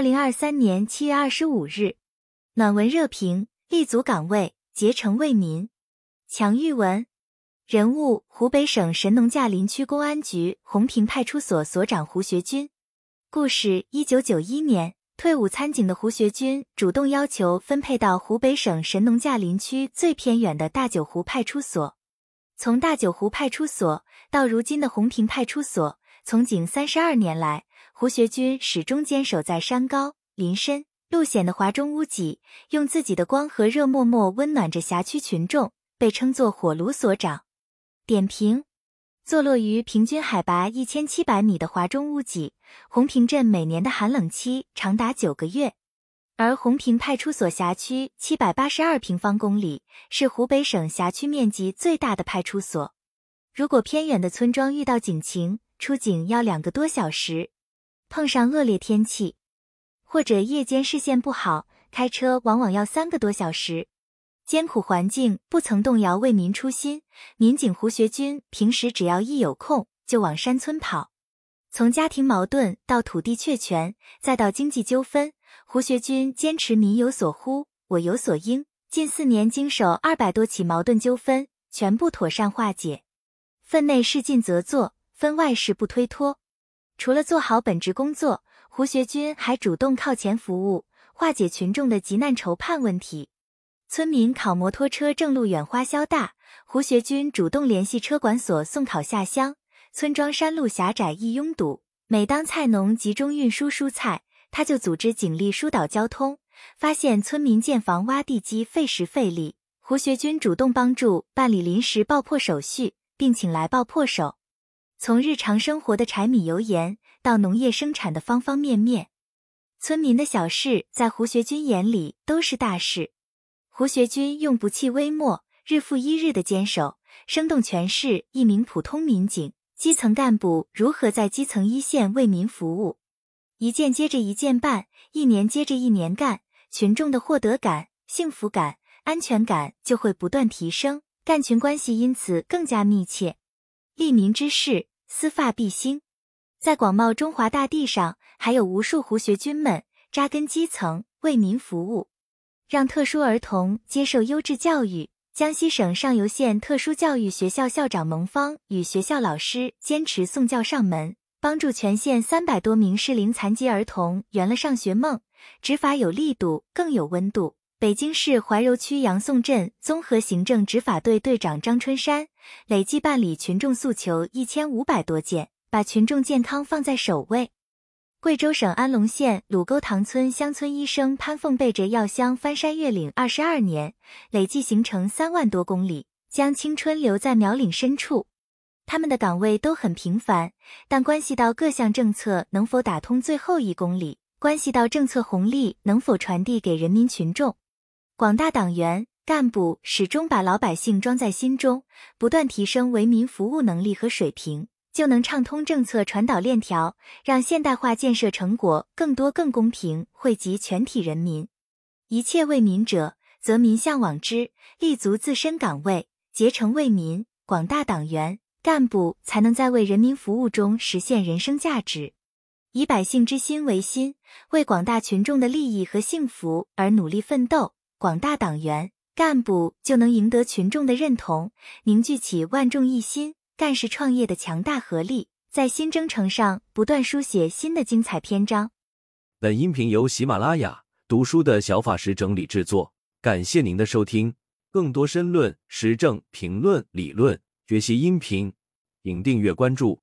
二零二三年七月二十五日，暖文热评：立足岗位，竭诚为民。强玉文人物：湖北省神农架林区公安局红坪派出所所长胡学军。故事：一九九一年，退伍参警的胡学军主动要求分配到湖北省神农架林区最偏远的大九湖派出所。从大九湖派出所到如今的红坪派出所，从警三十二年来。胡学军始终坚守在山高林深路险的华中屋脊，用自己的光和热默默温暖着辖区群众，被称作“火炉所长”。点评：坐落于平均海拔一千七百米的华中屋脊，红坪镇每年的寒冷期长达九个月。而红坪派出所辖区七百八十二平方公里，是湖北省辖区面积最大的派出所。如果偏远的村庄遇到警情，出警要两个多小时。碰上恶劣天气，或者夜间视线不好，开车往往要三个多小时。艰苦环境不曾动摇为民初心。民警胡学军平时只要一有空就往山村跑。从家庭矛盾到土地确权，再到经济纠纷，胡学军坚持民有所呼，我有所应。近四年经手二百多起矛盾纠纷，全部妥善化解。分内事尽责做，分外事不推脱。除了做好本职工作，胡学军还主动靠前服务，化解群众的急难愁盼问题。村民考摩托车正路远花销大，胡学军主动联系车管所送考下乡。村庄山路狭窄易拥堵，每当菜农集中运输蔬菜，他就组织警力疏导交通。发现村民建房挖地基费时费力，胡学军主动帮助办理临时爆破手续，并请来爆破手。从日常生活的柴米油盐到农业生产的方方面面，村民的小事在胡学军眼里都是大事。胡学军用不弃微末、日复一日的坚守，生动诠释一名普通民警、基层干部如何在基层一线为民服务。一件接着一件办，一年接着一年干，群众的获得感、幸福感、安全感就会不断提升，干群关系因此更加密切。利民之事。丝发必兴，在广袤中华大地上，还有无数胡学军们扎根基层，为民服务，让特殊儿童接受优质教育。江西省上犹县特殊教育学校校长蒙芳与学校老师坚持送教上门，帮助全县三百多名适龄残疾儿童圆了上学梦。执法有力度，更有温度。北京市怀柔区杨宋镇综合行政执法队队长张春山累计办理群众诉求一千五百多件，把群众健康放在首位。贵州省安龙县鲁沟塘村乡村医生潘凤背着药箱翻山越岭二十二年，累计行程三万多公里，将青春留在苗岭深处。他们的岗位都很平凡，但关系到各项政策能否打通最后一公里，关系到政策红利能否传递给人民群众。广大党员干部始终把老百姓装在心中，不断提升为民服务能力和水平，就能畅通政策传导链条，让现代化建设成果更多更公平惠及全体人民。一切为民者，则民向往之。立足自身岗位，竭诚为民，广大党员干部才能在为人民服务中实现人生价值，以百姓之心为心，为广大群众的利益和幸福而努力奋斗。广大党员干部就能赢得群众的认同，凝聚起万众一心、干事创业的强大合力，在新征程上不断书写新的精彩篇章。本音频由喜马拉雅读书的小法师整理制作，感谢您的收听。更多深论、时政评论、理论学习音频，请订阅关注。